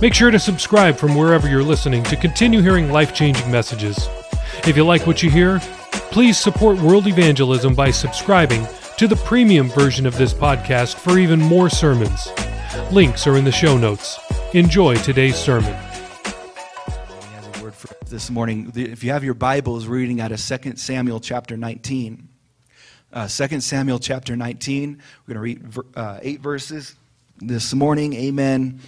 Make sure to subscribe from wherever you're listening to continue hearing life changing messages. If you like what you hear, please support world evangelism by subscribing to the premium version of this podcast for even more sermons. Links are in the show notes. Enjoy today's sermon. He has a word for this morning. If you have your Bibles, reading out of 2 Samuel chapter 19. Uh, 2 Samuel chapter 19. We're going to read uh, eight verses this morning. Amen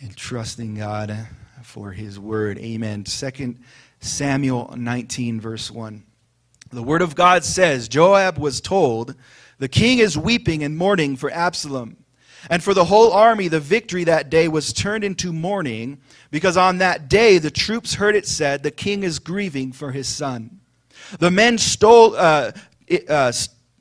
and trusting God for his word. Amen. Second Samuel 19, verse 1. The word of God says Joab was told, The king is weeping and mourning for Absalom. And for the whole army, the victory that day was turned into mourning, because on that day the troops heard it said, The king is grieving for his son. The men stole, uh, uh,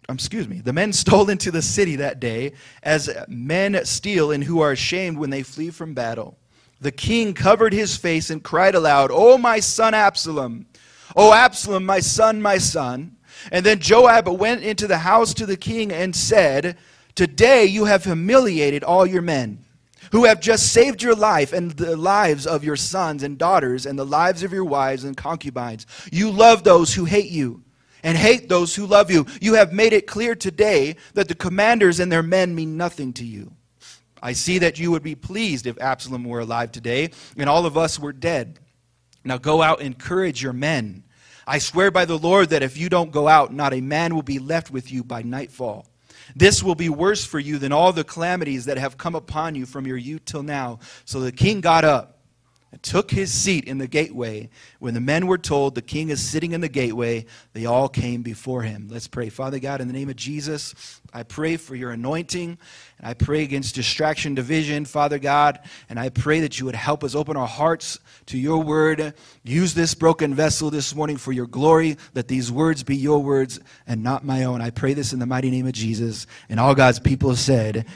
Um, excuse me, the men stole into the city that day as men steal and who are ashamed when they flee from battle. The king covered his face and cried aloud, O my son Absalom! O Absalom, my son, my son! And then Joab went into the house to the king and said, Today you have humiliated all your men who have just saved your life and the lives of your sons and daughters and the lives of your wives and concubines. You love those who hate you and hate those who love you. You have made it clear today that the commanders and their men mean nothing to you. I see that you would be pleased if Absalom were alive today and all of us were dead. Now go out and encourage your men. I swear by the Lord that if you don't go out, not a man will be left with you by nightfall. This will be worse for you than all the calamities that have come upon you from your youth till now. So the king got up and took his seat in the gateway. When the men were told the king is sitting in the gateway, they all came before him. Let's pray. Father God, in the name of Jesus, I pray for your anointing, and I pray against distraction, division, Father God, and I pray that you would help us open our hearts to your word. Use this broken vessel this morning for your glory. Let these words be your words and not my own. I pray this in the mighty name of Jesus. And all God's people said,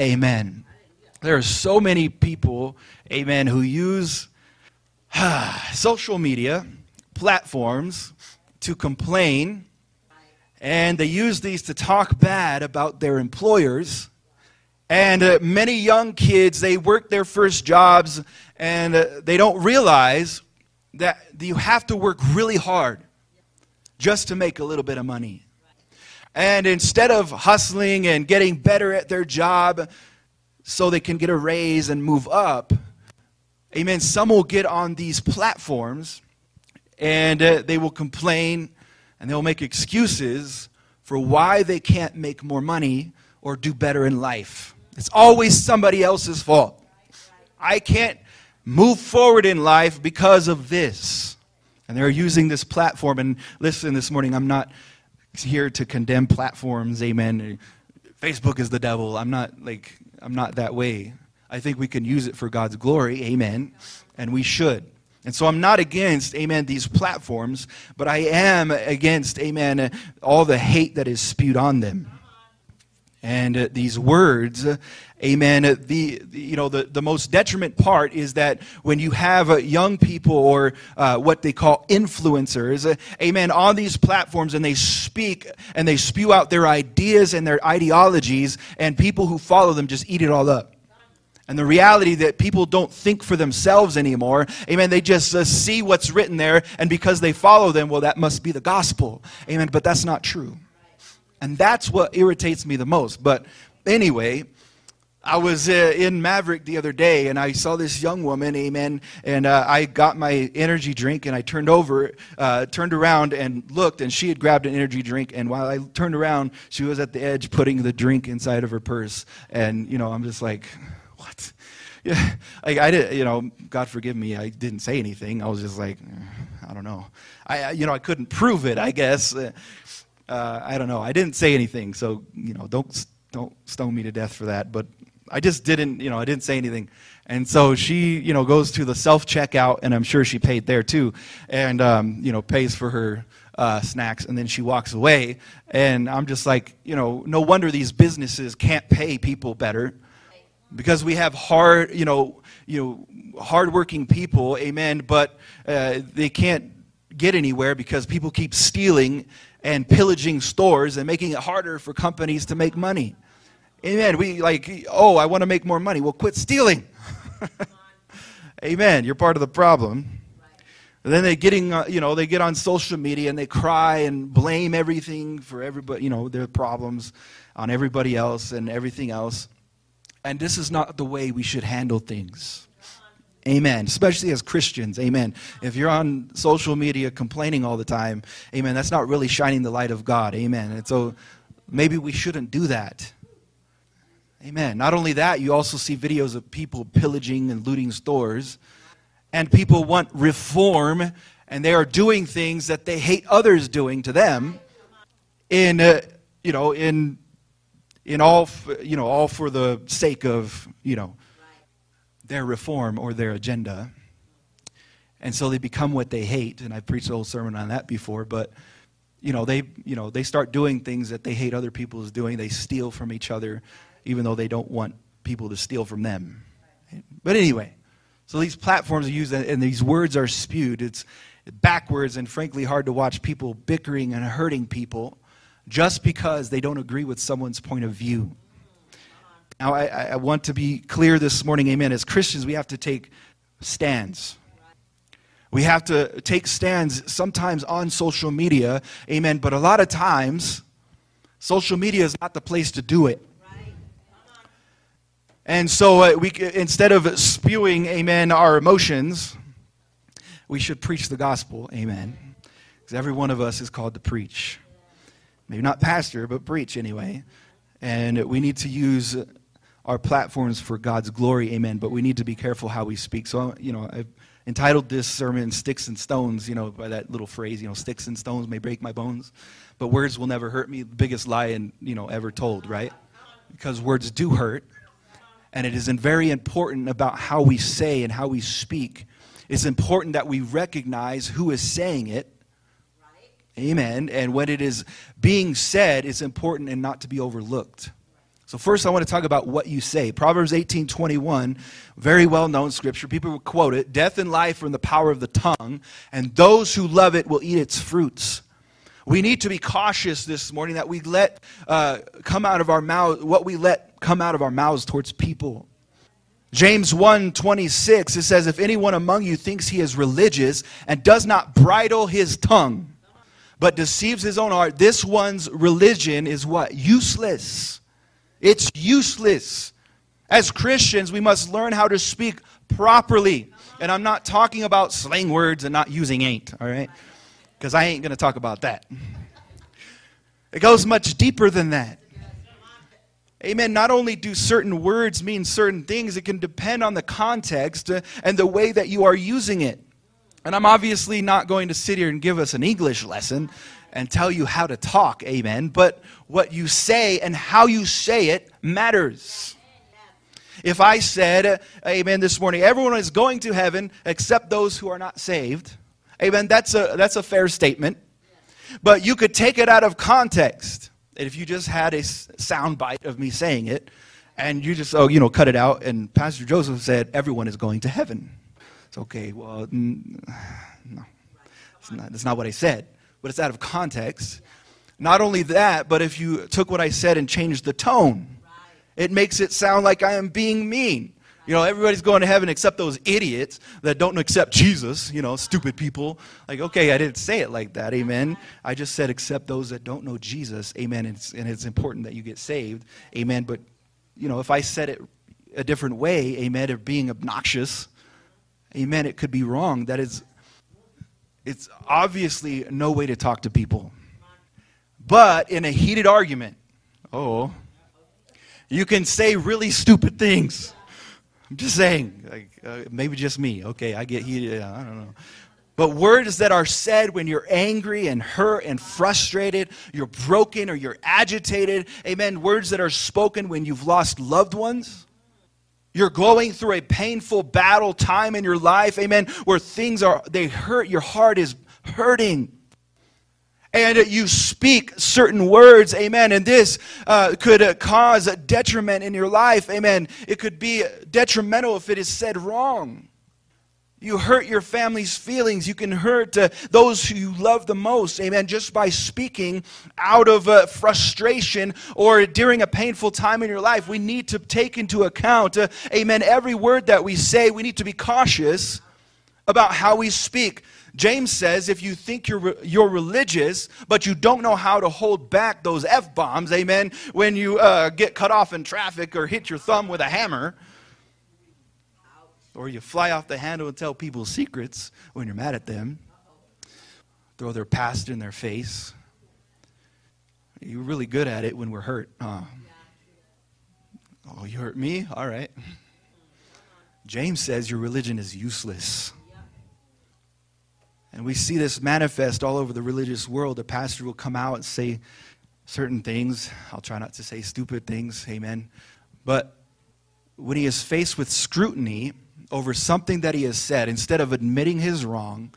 Amen. There are so many people, amen, who use social media platforms to complain, and they use these to talk bad about their employers. And uh, many young kids, they work their first jobs and uh, they don't realize that you have to work really hard just to make a little bit of money. And instead of hustling and getting better at their job, so they can get a raise and move up. Amen. Some will get on these platforms and uh, they will complain and they'll make excuses for why they can't make more money or do better in life. It's always somebody else's fault. I can't move forward in life because of this. And they're using this platform. And listen, this morning, I'm not here to condemn platforms. Amen. Facebook is the devil. I'm not like I'm not that way. I think we can use it for God's glory, amen, and we should. And so I'm not against, amen, these platforms, but I am against, amen, all the hate that is spewed on them. And uh, these words, uh, amen, uh, the, the, you know, the, the most detriment part is that when you have uh, young people or what they call influencers, amen, on these platforms and they speak and they spew out their ideas and their ideologies, and people who follow them just eat it all up. And the reality that people don't think for themselves anymore. Amen. They just see what's written there, and because they follow them, well, that must be the gospel. Amen. But that's not true. And that's what irritates me the most. But anyway, I was uh, in Maverik the other day and I saw this young woman, amen, and uh, I got my energy drink and I turned over, uh, turned around and looked and she had grabbed an energy drink and while I turned around, she was at the edge putting the drink inside of her purse. And, you know, I'm just like, what? Yeah, like I did, you know, God forgive me, I didn't say anything. I was just like, I don't know. I, you know, I couldn't prove it, I guess uh, I don't know. I didn't say anything, so you know, don't don't stone me to death for that. But I just didn't, you know, I didn't say anything. And so she, you know, goes to the self checkout, and I'm sure she paid there too, and um, you know, pays for her uh, snacks, and then she walks away. And I'm just like, you know, no wonder these businesses can't pay people better, because we have hard, you know, you know, hardworking people, amen, but uh, they can't get anywhere because people keep stealing and pillaging stores and making it harder for companies to make money. Amen. We like, oh, I want to make more money. Well, quit stealing. Amen. You're part of the problem. And then they getting, uh, you know, they get on social media and they cry and blame everything for everybody, you know, their problems on everybody else and everything else. And this is not the way we should handle things. Amen. Especially as Christians. Amen. If you're on social media complaining all the time, amen, that's not really shining the light of God. Amen. And so maybe we shouldn't do that. Amen. Not only that, you also see videos of people pillaging and looting stores, and people want reform, and they are doing things that they hate others doing to them in, uh, you know, in, in all, you know, all for the sake of, you know, their reform or their agenda. And so they become what they hate, and I've preached a whole sermon on that before, but you know, they, you know, they start doing things that they hate other people is doing. They steal from each other, even though they don't want people to steal from them. But anyway, so these platforms are used, and these words are spewed. It's backwards and frankly hard to watch people bickering and hurting people just because they don't agree with someone's point of view. Now, I, I want to be clear this morning, amen. As Christians, we have to take stands. We have to take stands sometimes on social media, amen, but a lot of times, social media is not the place to do it. And so, uh, we, instead of spewing, amen, our emotions, we should preach the gospel, amen. Because every one of us is called to preach. Maybe not pastor, but preach anyway. And we need to use our platforms for God's glory, amen. But we need to be careful how we speak. So, you know, I've entitled this sermon Sticks and Stones, you know, by that little phrase, you know, sticks and stones may break my bones, but words will never hurt me. The biggest lie, in, you know, ever told, right? Because words do hurt. And it is very important about how we say and how we speak. It's important that we recognize who is saying it. Amen. And when it is being said, it's important and not to be overlooked. So first I want to talk about what you say. Proverbs 18:21, very well-known scripture. People will quote it. Death and life are in the power of the tongue, and those who love it will eat its fruits. We need to be cautious this morning that we let uh, come out of our mouth what we let come out of our mouths towards people. James 1:26 it says if anyone among you thinks he is religious and does not bridle his tongue but deceives his own heart this one's religion is what useless. It's useless. As Christians, we must learn how to speak properly. And I'm not talking about slang words and not using ain't, all right? Because I ain't going to talk about that. It goes much deeper than that. Amen. Not only do certain words mean certain things, it can depend on the context uh, and the way that you are using it. And I'm obviously not going to sit here and give us an English lesson and tell you how to talk, amen. But what you say and how you say it matters. If I said, amen, this morning, everyone is going to heaven except those who are not saved, amen, that's a, that's a fair statement. But you could take it out of context. If you just had a sound bite of me saying it, and you just, oh, you know, cut it out, and Pastor Joseph said, everyone is going to heaven. It's okay, well, no. That's not, that's not what I said but it's out of context. Not only that, but if you took what I said and changed the tone, it makes it sound like I am being mean. You know, everybody's going to heaven except those idiots that don't accept Jesus, you know, stupid people. Like, okay, I didn't say it like that, amen. I just said except those that don't know Jesus, amen. And it's, and it's important that you get saved, amen. But, you know, if I said it a different way, amen, of being obnoxious, amen, it could be wrong. That is it's obviously no way to talk to people. But in a heated argument, oh, you can say really stupid things. I'm just saying, like, uh, maybe just me. Okay, I get heated. I don't know. But words that are said when you're angry and hurt and frustrated, you're broken or you're agitated, amen. Words that are spoken when you've lost loved ones, You're going through a painful battle time in your life, amen, where things are, they hurt, your heart is hurting. And you speak certain words, amen, and this uh, could uh, cause a detriment in your life, amen. It could be detrimental if it is said wrong. You hurt your family's feelings. You can hurt uh, those who you love the most, amen, just by speaking out of uh, frustration or during a painful time in your life. We need to take into account, uh, amen, every word that we say. We need to be cautious about how we speak. James says if you think you're, you're religious, but you don't know how to hold back those F bombs, amen, when you uh, get cut off in traffic or hit your thumb with a hammer, or you fly off the handle and tell people secrets when you're mad at them, throw their past in their face. You're really good at it when we're hurt. Huh? Oh, you hurt me? All right. James says your religion is useless. And we see this manifest all over the religious world. The pastor will come out and say certain things. I'll try not to say stupid things. Amen. But when he is faced with scrutiny, over something that he has said, instead of admitting his wrong,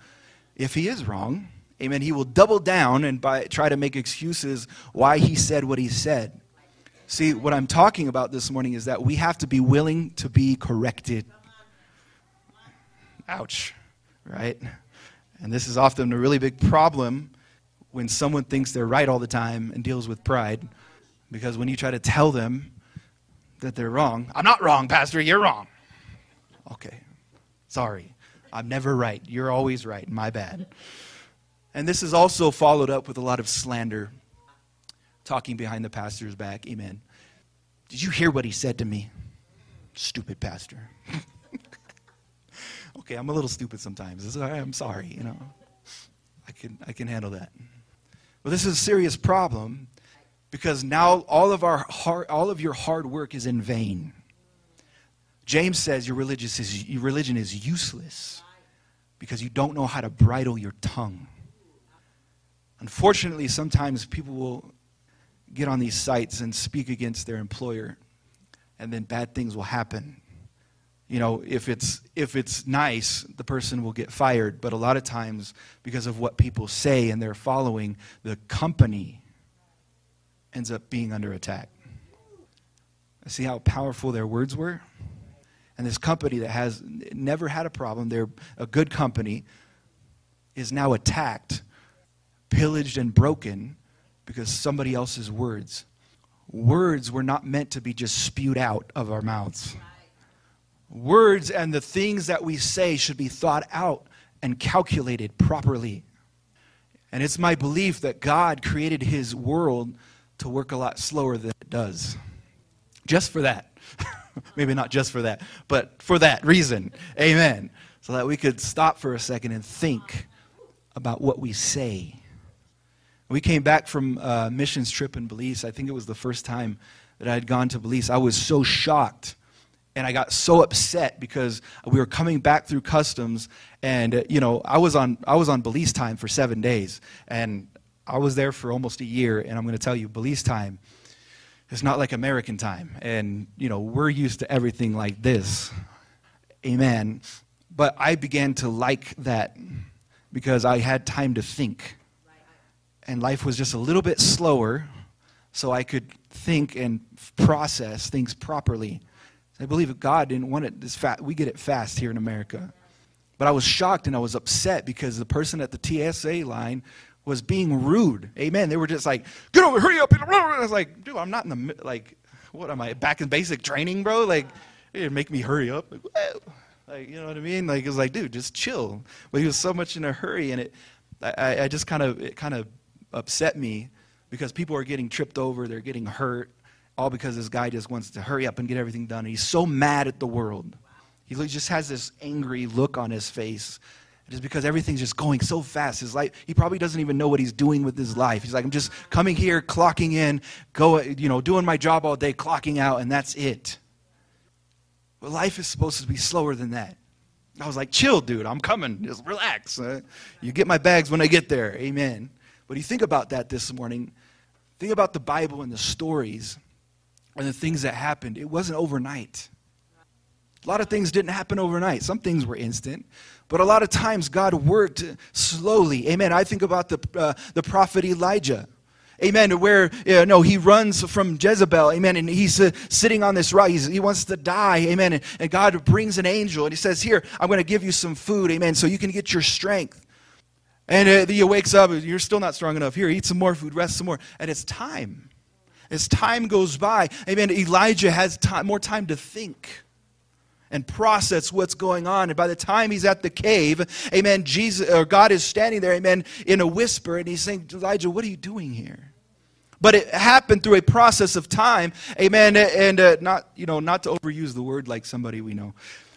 if he is wrong, amen, he will double down and by, try to make excuses why he said what he said. See, what I'm talking about this morning is that we have to be willing to be corrected. Ouch, right? And this is often a really big problem when someone thinks they're right all the time and deals with pride. Because when you try to tell them that they're wrong, I'm not wrong, Pastor, you're wrong. Okay, sorry. I'm never right. You're always right. My bad. And this is also followed up with a lot of slander, talking behind the pastor's back. Amen. Did you hear what he said to me? Stupid pastor. okay, I'm a little stupid sometimes. I'm sorry, you know. I can, I can handle that. But this is a serious problem because now all of, our hard, all of your hard work is in vain. James says your, religious is, your religion is useless because you don't know how to bridle your tongue. Unfortunately, sometimes people will get on these sites and speak against their employer, and then bad things will happen. You know, if it's, if it's nice, the person will get fired, but a lot of times, because of what people say and they're following, the company ends up being under attack. See how powerful their words were? And this company that has never had a problem, they're a good company, is now attacked, pillaged, and broken because somebody else's words. Words were not meant to be just spewed out of our mouths. Words and the things that we say should be thought out and calculated properly. And it's my belief that God created his world to work a lot slower than it does. Just for that. Maybe not just for that, but for that reason. Amen. So that we could stop for a second and think about what we say. We came back from a missions trip in Belize. I think it was the first time that I had gone to Belize. I was so shocked and I got so upset because we were coming back through customs, and uh, you know I was on I was on Belize time for seven days, and I was there for almost a year. And I'm going to tell you, Belize time it's not like American time. And, you know, we're used to everything like this. Amen. But I began to like that because I had time to think. And life was just a little bit slower, so I could think and process things properly. I believe God didn't want it this fast. We get it fast here in America. But I was shocked and I was upset because the person at the TSA line was being rude. Amen. They were just like, get over, hurry up. And I was like, dude, I'm not in the, like, what am I, back in basic training, bro? Like, make me hurry up. Like, like, you know what I mean? Like, it was like, dude, just chill. But he was so much in a hurry, and it, I, I just kind of, it kind of upset me because people are getting tripped over, they're getting hurt, all because this guy just wants to hurry up and get everything done. And he's so mad at the world. He just has this angry look on his face just because everything's just going so fast. His life, he probably doesn't even know what he's doing with his life. He's like, I'm just coming here, clocking in, go, you know, doing my job all day, clocking out, and that's it. But life is supposed to be slower than that. I was like, chill, dude, I'm coming. Just relax. You get my bags when I get there. Amen. But you think about that this morning. Think about the Bible and the stories and the things that happened. It wasn't overnight. A lot of things didn't happen overnight. Some things were instant, but a lot of times God worked slowly. Amen. I think about the, uh, the prophet Elijah. Amen. Where, you know, he runs from Jezebel. Amen. And he's uh, sitting on this rock. He's, he wants to die. Amen. And, and God brings an angel and he says, Here, I'm going to give you some food. Amen. So you can get your strength. And uh, he wakes up. You're still not strong enough. Here, eat some more food, rest some more. And it's time. As time goes by, amen, Elijah has time, more time to think and process what's going on. And by the time he's at the cave, amen, Jesus or God is standing there, amen, in a whisper, and he's saying, Elijah, what are you doing here? But it happened through a process of time, amen, and uh, not, you know, not to overuse the word like somebody we know,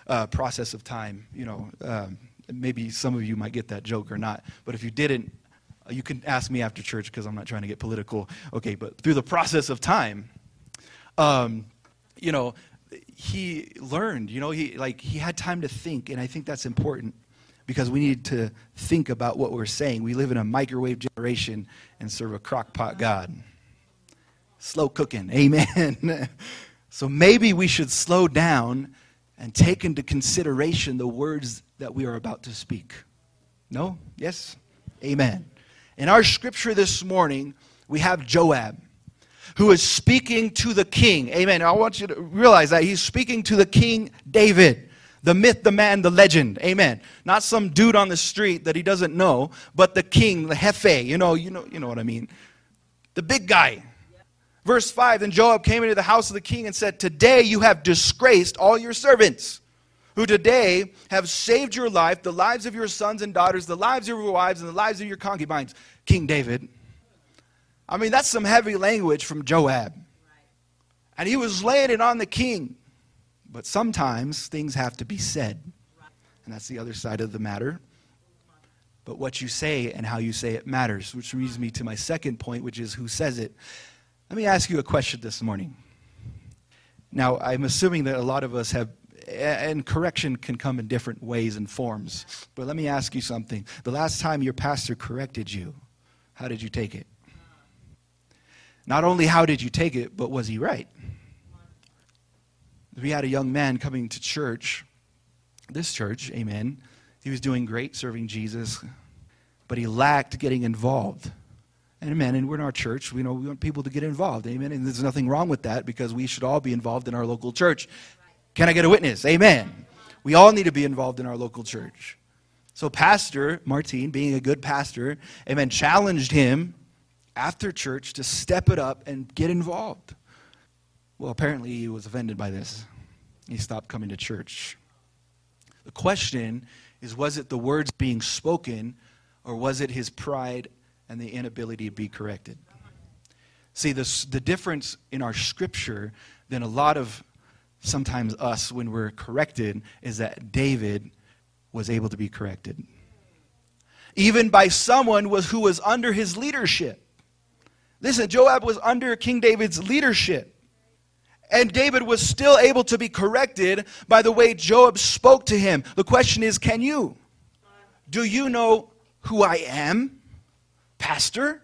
uh, process of time, you know, um, maybe some of you might get that joke or not, but if you didn't, you can ask me after church because I'm not trying to get political. Okay, but through the process of time, um, you know, he learned, you know, he like he had time to think, and I think that's important because we need to think about what we're saying. We live in a microwave generation and serve a crockpot God. Slow cooking, amen. so maybe we should slow down and take into consideration the words that we are about to speak. No? Yes? Amen. In our scripture this morning, we have Joab who is speaking to the king. Amen. I want you to realize that he's speaking to the king David. The myth, the man, the legend. Amen. Not some dude on the street that he doesn't know, but the king, the jefe. You know, you know, you know what I mean. The big guy. Verse 5 Then Joab came into the house of the king and said, Today you have disgraced all your servants, who today have saved your life, the lives of your sons and daughters, the lives of your wives, and the lives of your concubines. King David. I mean, that's some heavy language from Joab. And he was laying it on the king. But sometimes things have to be said. And that's the other side of the matter. But what you say and how you say it matters, which leads me to my second point, which is who says it. Let me ask you a question this morning. Now, I'm assuming that a lot of us have, and correction can come in different ways and forms. But let me ask you something. The last time your pastor corrected you, how did you take it? Not only how did you take it, but was he right? We had a young man coming to church, this church, amen. He was doing great serving Jesus, but he lacked getting involved. Amen, and we're in our church, we know we want people to get involved, amen. And there's nothing wrong with that because we should all be involved in our local church. Can I get a witness? Amen. We all need to be involved in our local church. So, Pastor Martin, being a good pastor, amen, challenged him after church to step it up and get involved. Well, apparently he was offended by this. He stopped coming to church. The question is was it the words being spoken or was it his pride and the inability to be corrected? See, this, the difference in our scripture than a lot of sometimes us when we're corrected is that David was able to be corrected. Even by someone was, who was under his leadership. Listen, Joab was under King David's leadership. And David was still able to be corrected by the way Joab spoke to him. The question is can you? Do you know who I am, Pastor?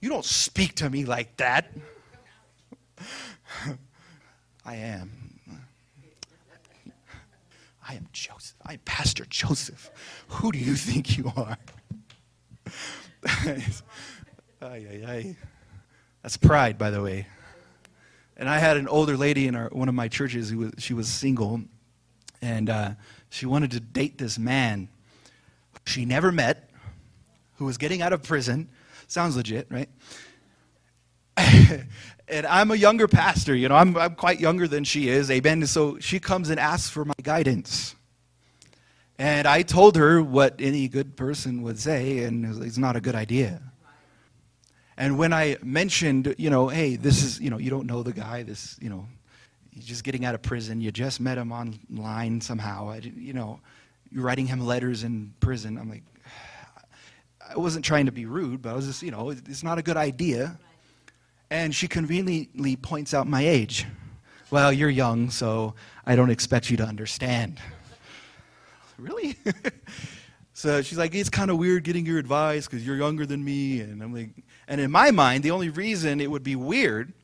You don't speak to me like that. I am. I am Joseph. I'm Pastor Joseph. Who do you think you are? Ay, ay, ay. That's pride, by the way. And I had an older lady in our, one of my churches who was, she was single, and uh, she wanted to date this man she never met, who was getting out of prison. Sounds legit, right? and I'm a younger pastor, you know, I'm, I'm quite younger than she is, amen. So she comes and asks for my guidance. And I told her what any good person would say, and it's not a good idea. And when I mentioned, you know, hey, this is, you know, you don't know the guy, this, you know, he's just getting out of prison, you just met him online somehow, I, you know, you're writing him letters in prison. I'm like, I wasn't trying to be rude, but I was just, you know, it's not a good idea. And she conveniently points out my age. Well, you're young, so I don't expect you to understand. really? so she's like, it's kind of weird getting your advice because you're younger than me. And I'm like, and in my mind, the only reason it would be weird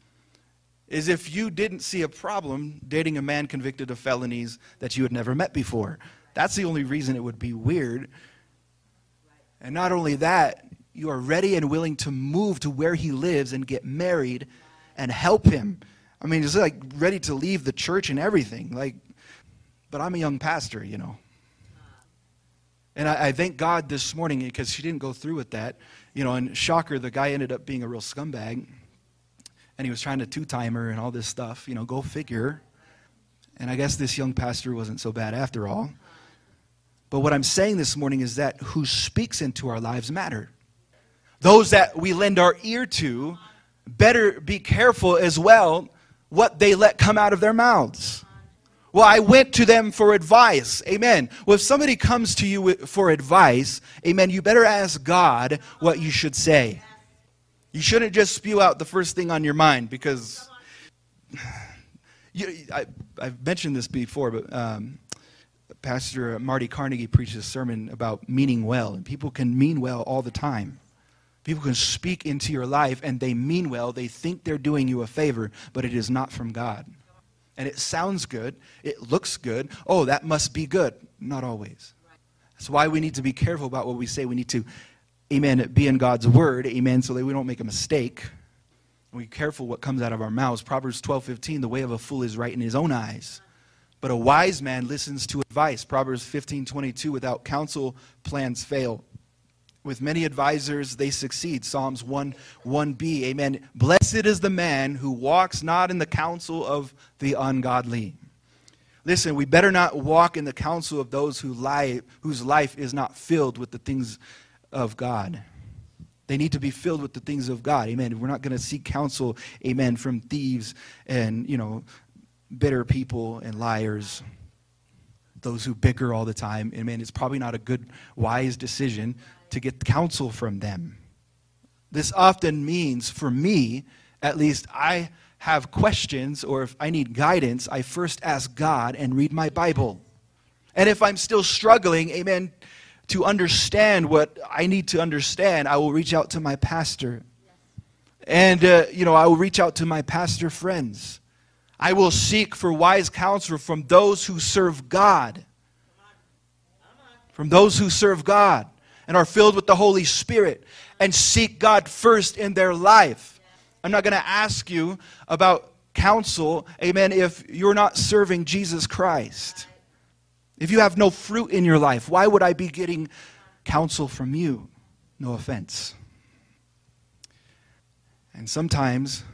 is if you didn't see a problem dating a man convicted of felonies that you had never met before. That's the only reason it would be weird. And not only that, you are ready and willing to move to where he lives and get married and help him. I mean, it's like ready to leave the church and everything. Like, but I'm a young pastor, you know. And I, I thank God this morning because she didn't go through with that. You know, and shocker, the guy ended up being a real scumbag. And he was trying to two time her and all this stuff. You know, go figure. And I guess this young pastor wasn't so bad after all. But what I'm saying this morning is that who speaks into our lives matter. Those that we lend our ear to better be careful as well what they let come out of their mouths. Well, I went to them for advice. Amen. Well, if somebody comes to you for advice, amen, you better ask God what you should say. You shouldn't just spew out the first thing on your mind because you, I, have mentioned this before, but um, Pastor Marty Carnegie preached a sermon about meaning well, and people can mean well all the time. People can speak into your life and they mean well. They think they're doing you a favor, but it is not from God and it sounds good, it looks good. Oh, that must be good. Not always. That's why we need to be careful about what we say. We need to, amen, be in God's word, amen, so that we don't make a mistake. We be careful what comes out of our mouths. Proverbs 12 15, the way of a fool is right in his own eyes. But a wise man listens to advice. Proverbs 15 22, without counsel, plans fail. With many advisors, they succeed. Psalms 1 1b. Amen. Blessed is the man who walks not in the counsel of the ungodly. Listen, we better not walk in the counsel of those who lie, whose life is not filled with the things of God. They need to be filled with the things of God. Amen. We're not going to seek counsel, amen, from thieves and, you know, bitter people and liars those who bicker all the time. Amen. It's probably not a good, wise decision to get counsel from them. This often means, for me, at least, I have questions or if I need guidance, I first ask God and read my Bible. And if I'm still struggling, amen, to understand what I need to understand, I will reach out to my pastor. And, uh, you know, I will reach out to my pastor friends. I will seek for wise counsel from those who serve God. From those who serve God and are filled with the Holy Spirit and seek God first in their life. I'm not going to ask you about counsel, amen, if you're not serving Jesus Christ. If you have no fruit in your life, why would I be getting counsel from you? No offense. And sometimes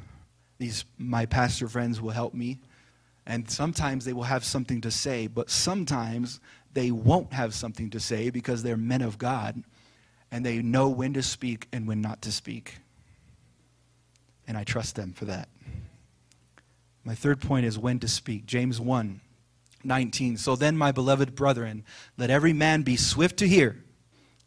these my pastor friends will help me, and sometimes they will have something to say, but sometimes they won't have something to say because they're men of God and they know when to speak and when not to speak. And I trust them for that. My third point is when to speak. James 1 19. So then, my beloved brethren, let every man be swift to hear,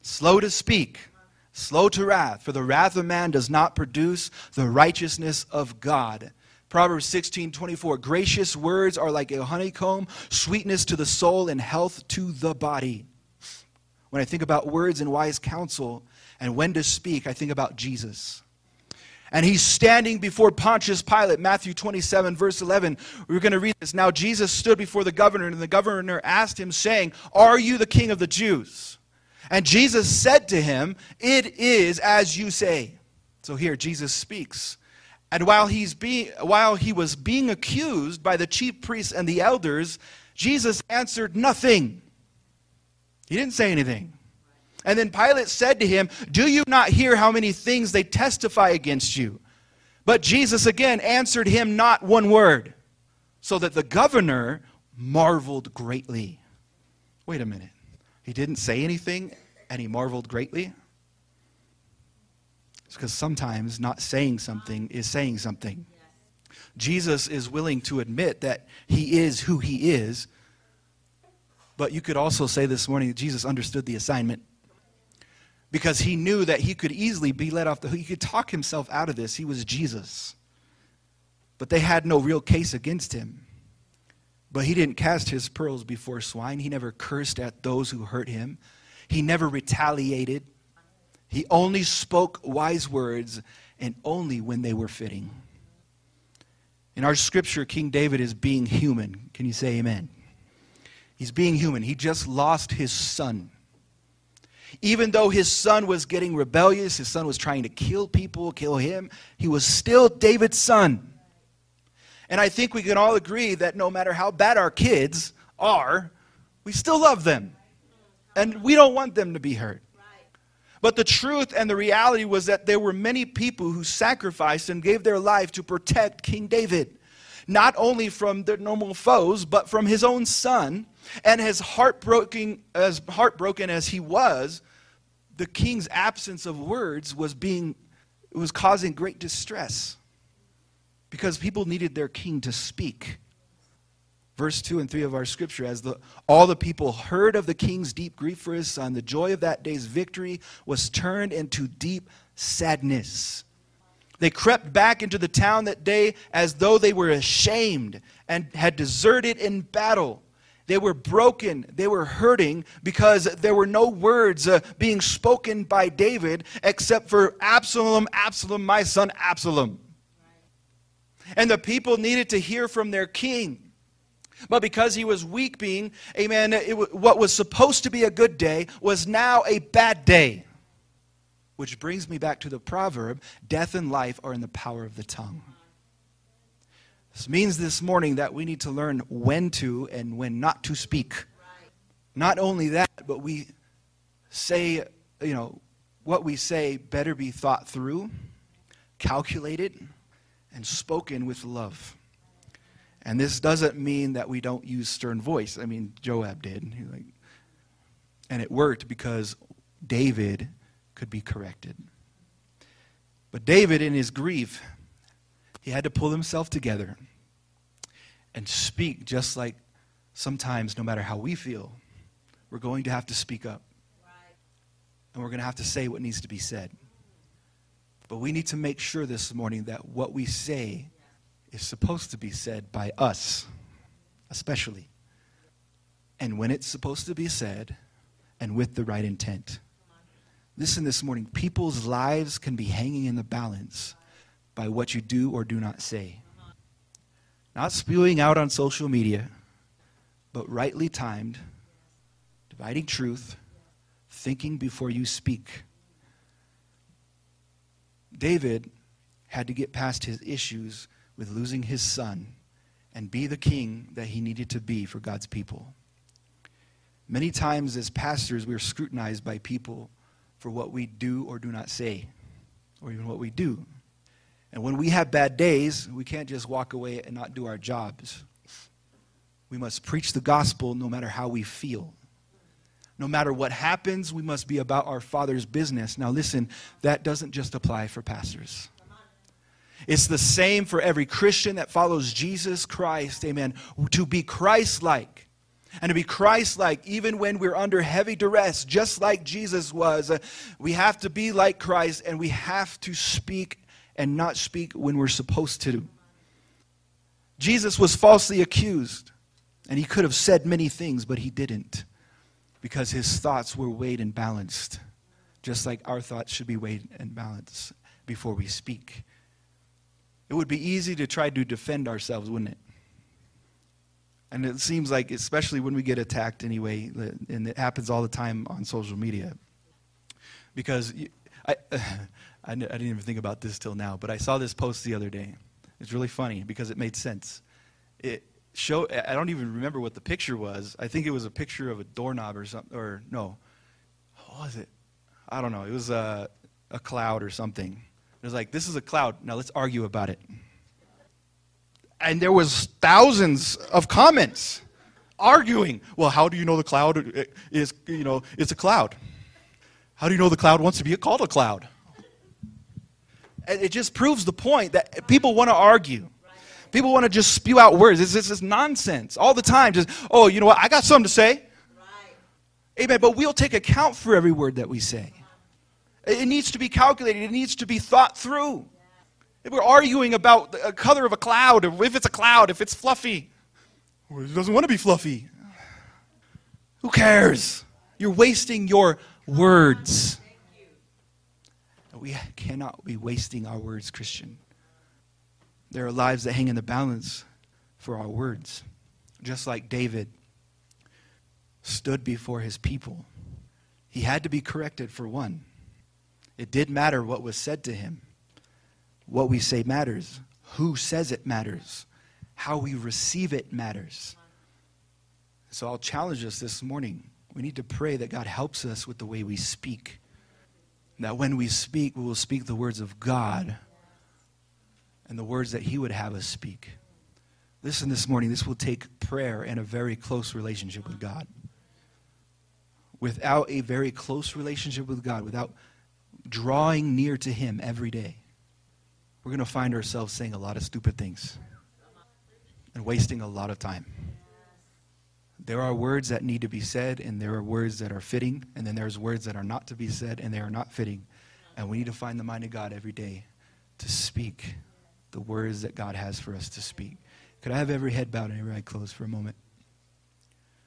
slow to speak, slow to wrath, for the wrath of man does not produce the righteousness of God. Proverbs 16, 24. Gracious words are like a honeycomb, sweetness to the soul and health to the body. When I think about words and wise counsel and when to speak, I think about Jesus. And he's standing before Pontius Pilate, Matthew 27, verse 11. We're going to read this. Now, Jesus stood before the governor, and the governor asked him, saying, Are you the king of the Jews? And Jesus said to him, It is as you say. So here, Jesus speaks. And while, he's while he was being accused by the chief priests and the elders, Jesus answered nothing. He didn't say anything. And then Pilate said to him, Do you not hear how many things they testify against you? But Jesus again answered him not one word, so that the governor marveled greatly. Wait a minute. He didn't say anything and he marveled greatly? Because sometimes not saying something is saying something. Jesus is willing to admit that he is who he is, but you could also say this morning that Jesus understood the assignment because he knew that he could easily be let off the hook. He could talk himself out of this. He was Jesus. But they had no real case against him. But he didn't cast his pearls before swine. He never cursed at those who hurt him. He never retaliated. He only spoke wise words and only when they were fitting. In our scripture, King David is being human. Can you say amen? He's being human. He just lost his son. Even though his son was getting rebellious, his son was trying to kill people, kill him, he was still David's son. And I think we can all agree that no matter how bad our kids are, we still love them. And we don't want them to be hurt. But the truth and the reality was that there were many people who sacrificed and gave their life to protect King David, not only from their normal foes, but from his own son. And as heartbroken as heartbroken as he was, the king's absence of words was being was causing great distress because people needed their king to speak verse 2 and 3 of our scripture as the, all the people heard of the king's deep grief for his son the joy of that day's victory was turned into deep sadness. They crept back into the town that day as though they were ashamed and had deserted in battle. They were broken they were hurting because there were no words uh, being spoken by david except for absalom absalom my son absalom. And the people needed to hear from their king but because he was weak being, amen, it, what was supposed to be a good day was now a bad day. Which brings me back to the proverb death and life are in the power of the tongue. This means this morning that we need to learn when to and when not to speak. Not only that, but we say, you know, what we say better be thought through, calculated, and spoken with love. And this doesn't mean that we don't use stern voice. I mean, Joab did. Like, and it worked because David could be corrected. But David, in his grief, he had to pull himself together and speak just like sometimes, no matter how we feel, we're going to have to speak up. And we're going to have to say what needs to be said. But we need to make sure this morning that what we say is supposed to be said by us, especially. And when it's supposed to be said, and with the right intent. Listen this morning people's lives can be hanging in the balance by what you do or do not say. Not spewing out on social media, but rightly timed, dividing truth, thinking before you speak. David had to get past his issues with losing his son and be the king that he needed to be for God's people. Many times, as pastors, we are scrutinized by people for what we do or do not say, or even what we do. And when we have bad days, we can't just walk away and not do our jobs. We must preach the gospel no matter how we feel. No matter what happens, we must be about our Father's business. Now, listen, that doesn't just apply for pastors. It's the same for every Christian that follows Jesus Christ, amen. To be Christ like. And to be Christ like, even when we're under heavy duress, just like Jesus was, uh, we have to be like Christ and we have to speak and not speak when we're supposed to. Jesus was falsely accused, and he could have said many things, but he didn't because his thoughts were weighed and balanced, just like our thoughts should be weighed and balanced before we speak. It would be easy to try to defend ourselves, wouldn't it? And it seems like, especially when we get attacked anyway, and it happens all the time on social media. Because I, I didn't even think about this till now, but I saw this post the other day. It's really funny because it made sense. It show I don't even remember what the picture was. I think it was a picture of a doorknob or something, or no, what was it? I don't know. It was a, a cloud or something. It was like, this is a cloud. Now let's argue about it. And there was thousands of comments arguing. Well, how do you know the cloud is, you know, it's a cloud? How do you know the cloud wants to be called a cloud? And it just proves the point that people want to argue. People want to just spew out words. This, this is nonsense all the time. Just, oh, you know what? I got something to say. Right. Amen. But we'll take account for every word that we say. It needs to be calculated, it needs to be thought through. We're arguing about the color of a cloud, if it's a cloud, if it's fluffy, it doesn't want to be fluffy. Who cares? You're wasting your words. We cannot be wasting our words, Christian. There are lives that hang in the balance for our words. Just like David stood before his people, he had to be corrected for one. It did matter what was said to him. What we say matters. Who says it matters. How we receive it matters. So I'll challenge us this morning. We need to pray that God helps us with the way we speak. That when we speak, we will speak the words of God and the words that He would have us speak. Listen, this morning, this will take prayer and a very close relationship with God. Without a very close relationship with God, without drawing near to Him every day, we're going to find ourselves saying a lot of stupid things and wasting a lot of time. There are words that need to be said, and there are words that are fitting, and then there's words that are not to be said, and they are not fitting. And we need to find the mind of God every day to speak the words that God has for us to speak. Could I have every head bowed and every eye closed for a moment?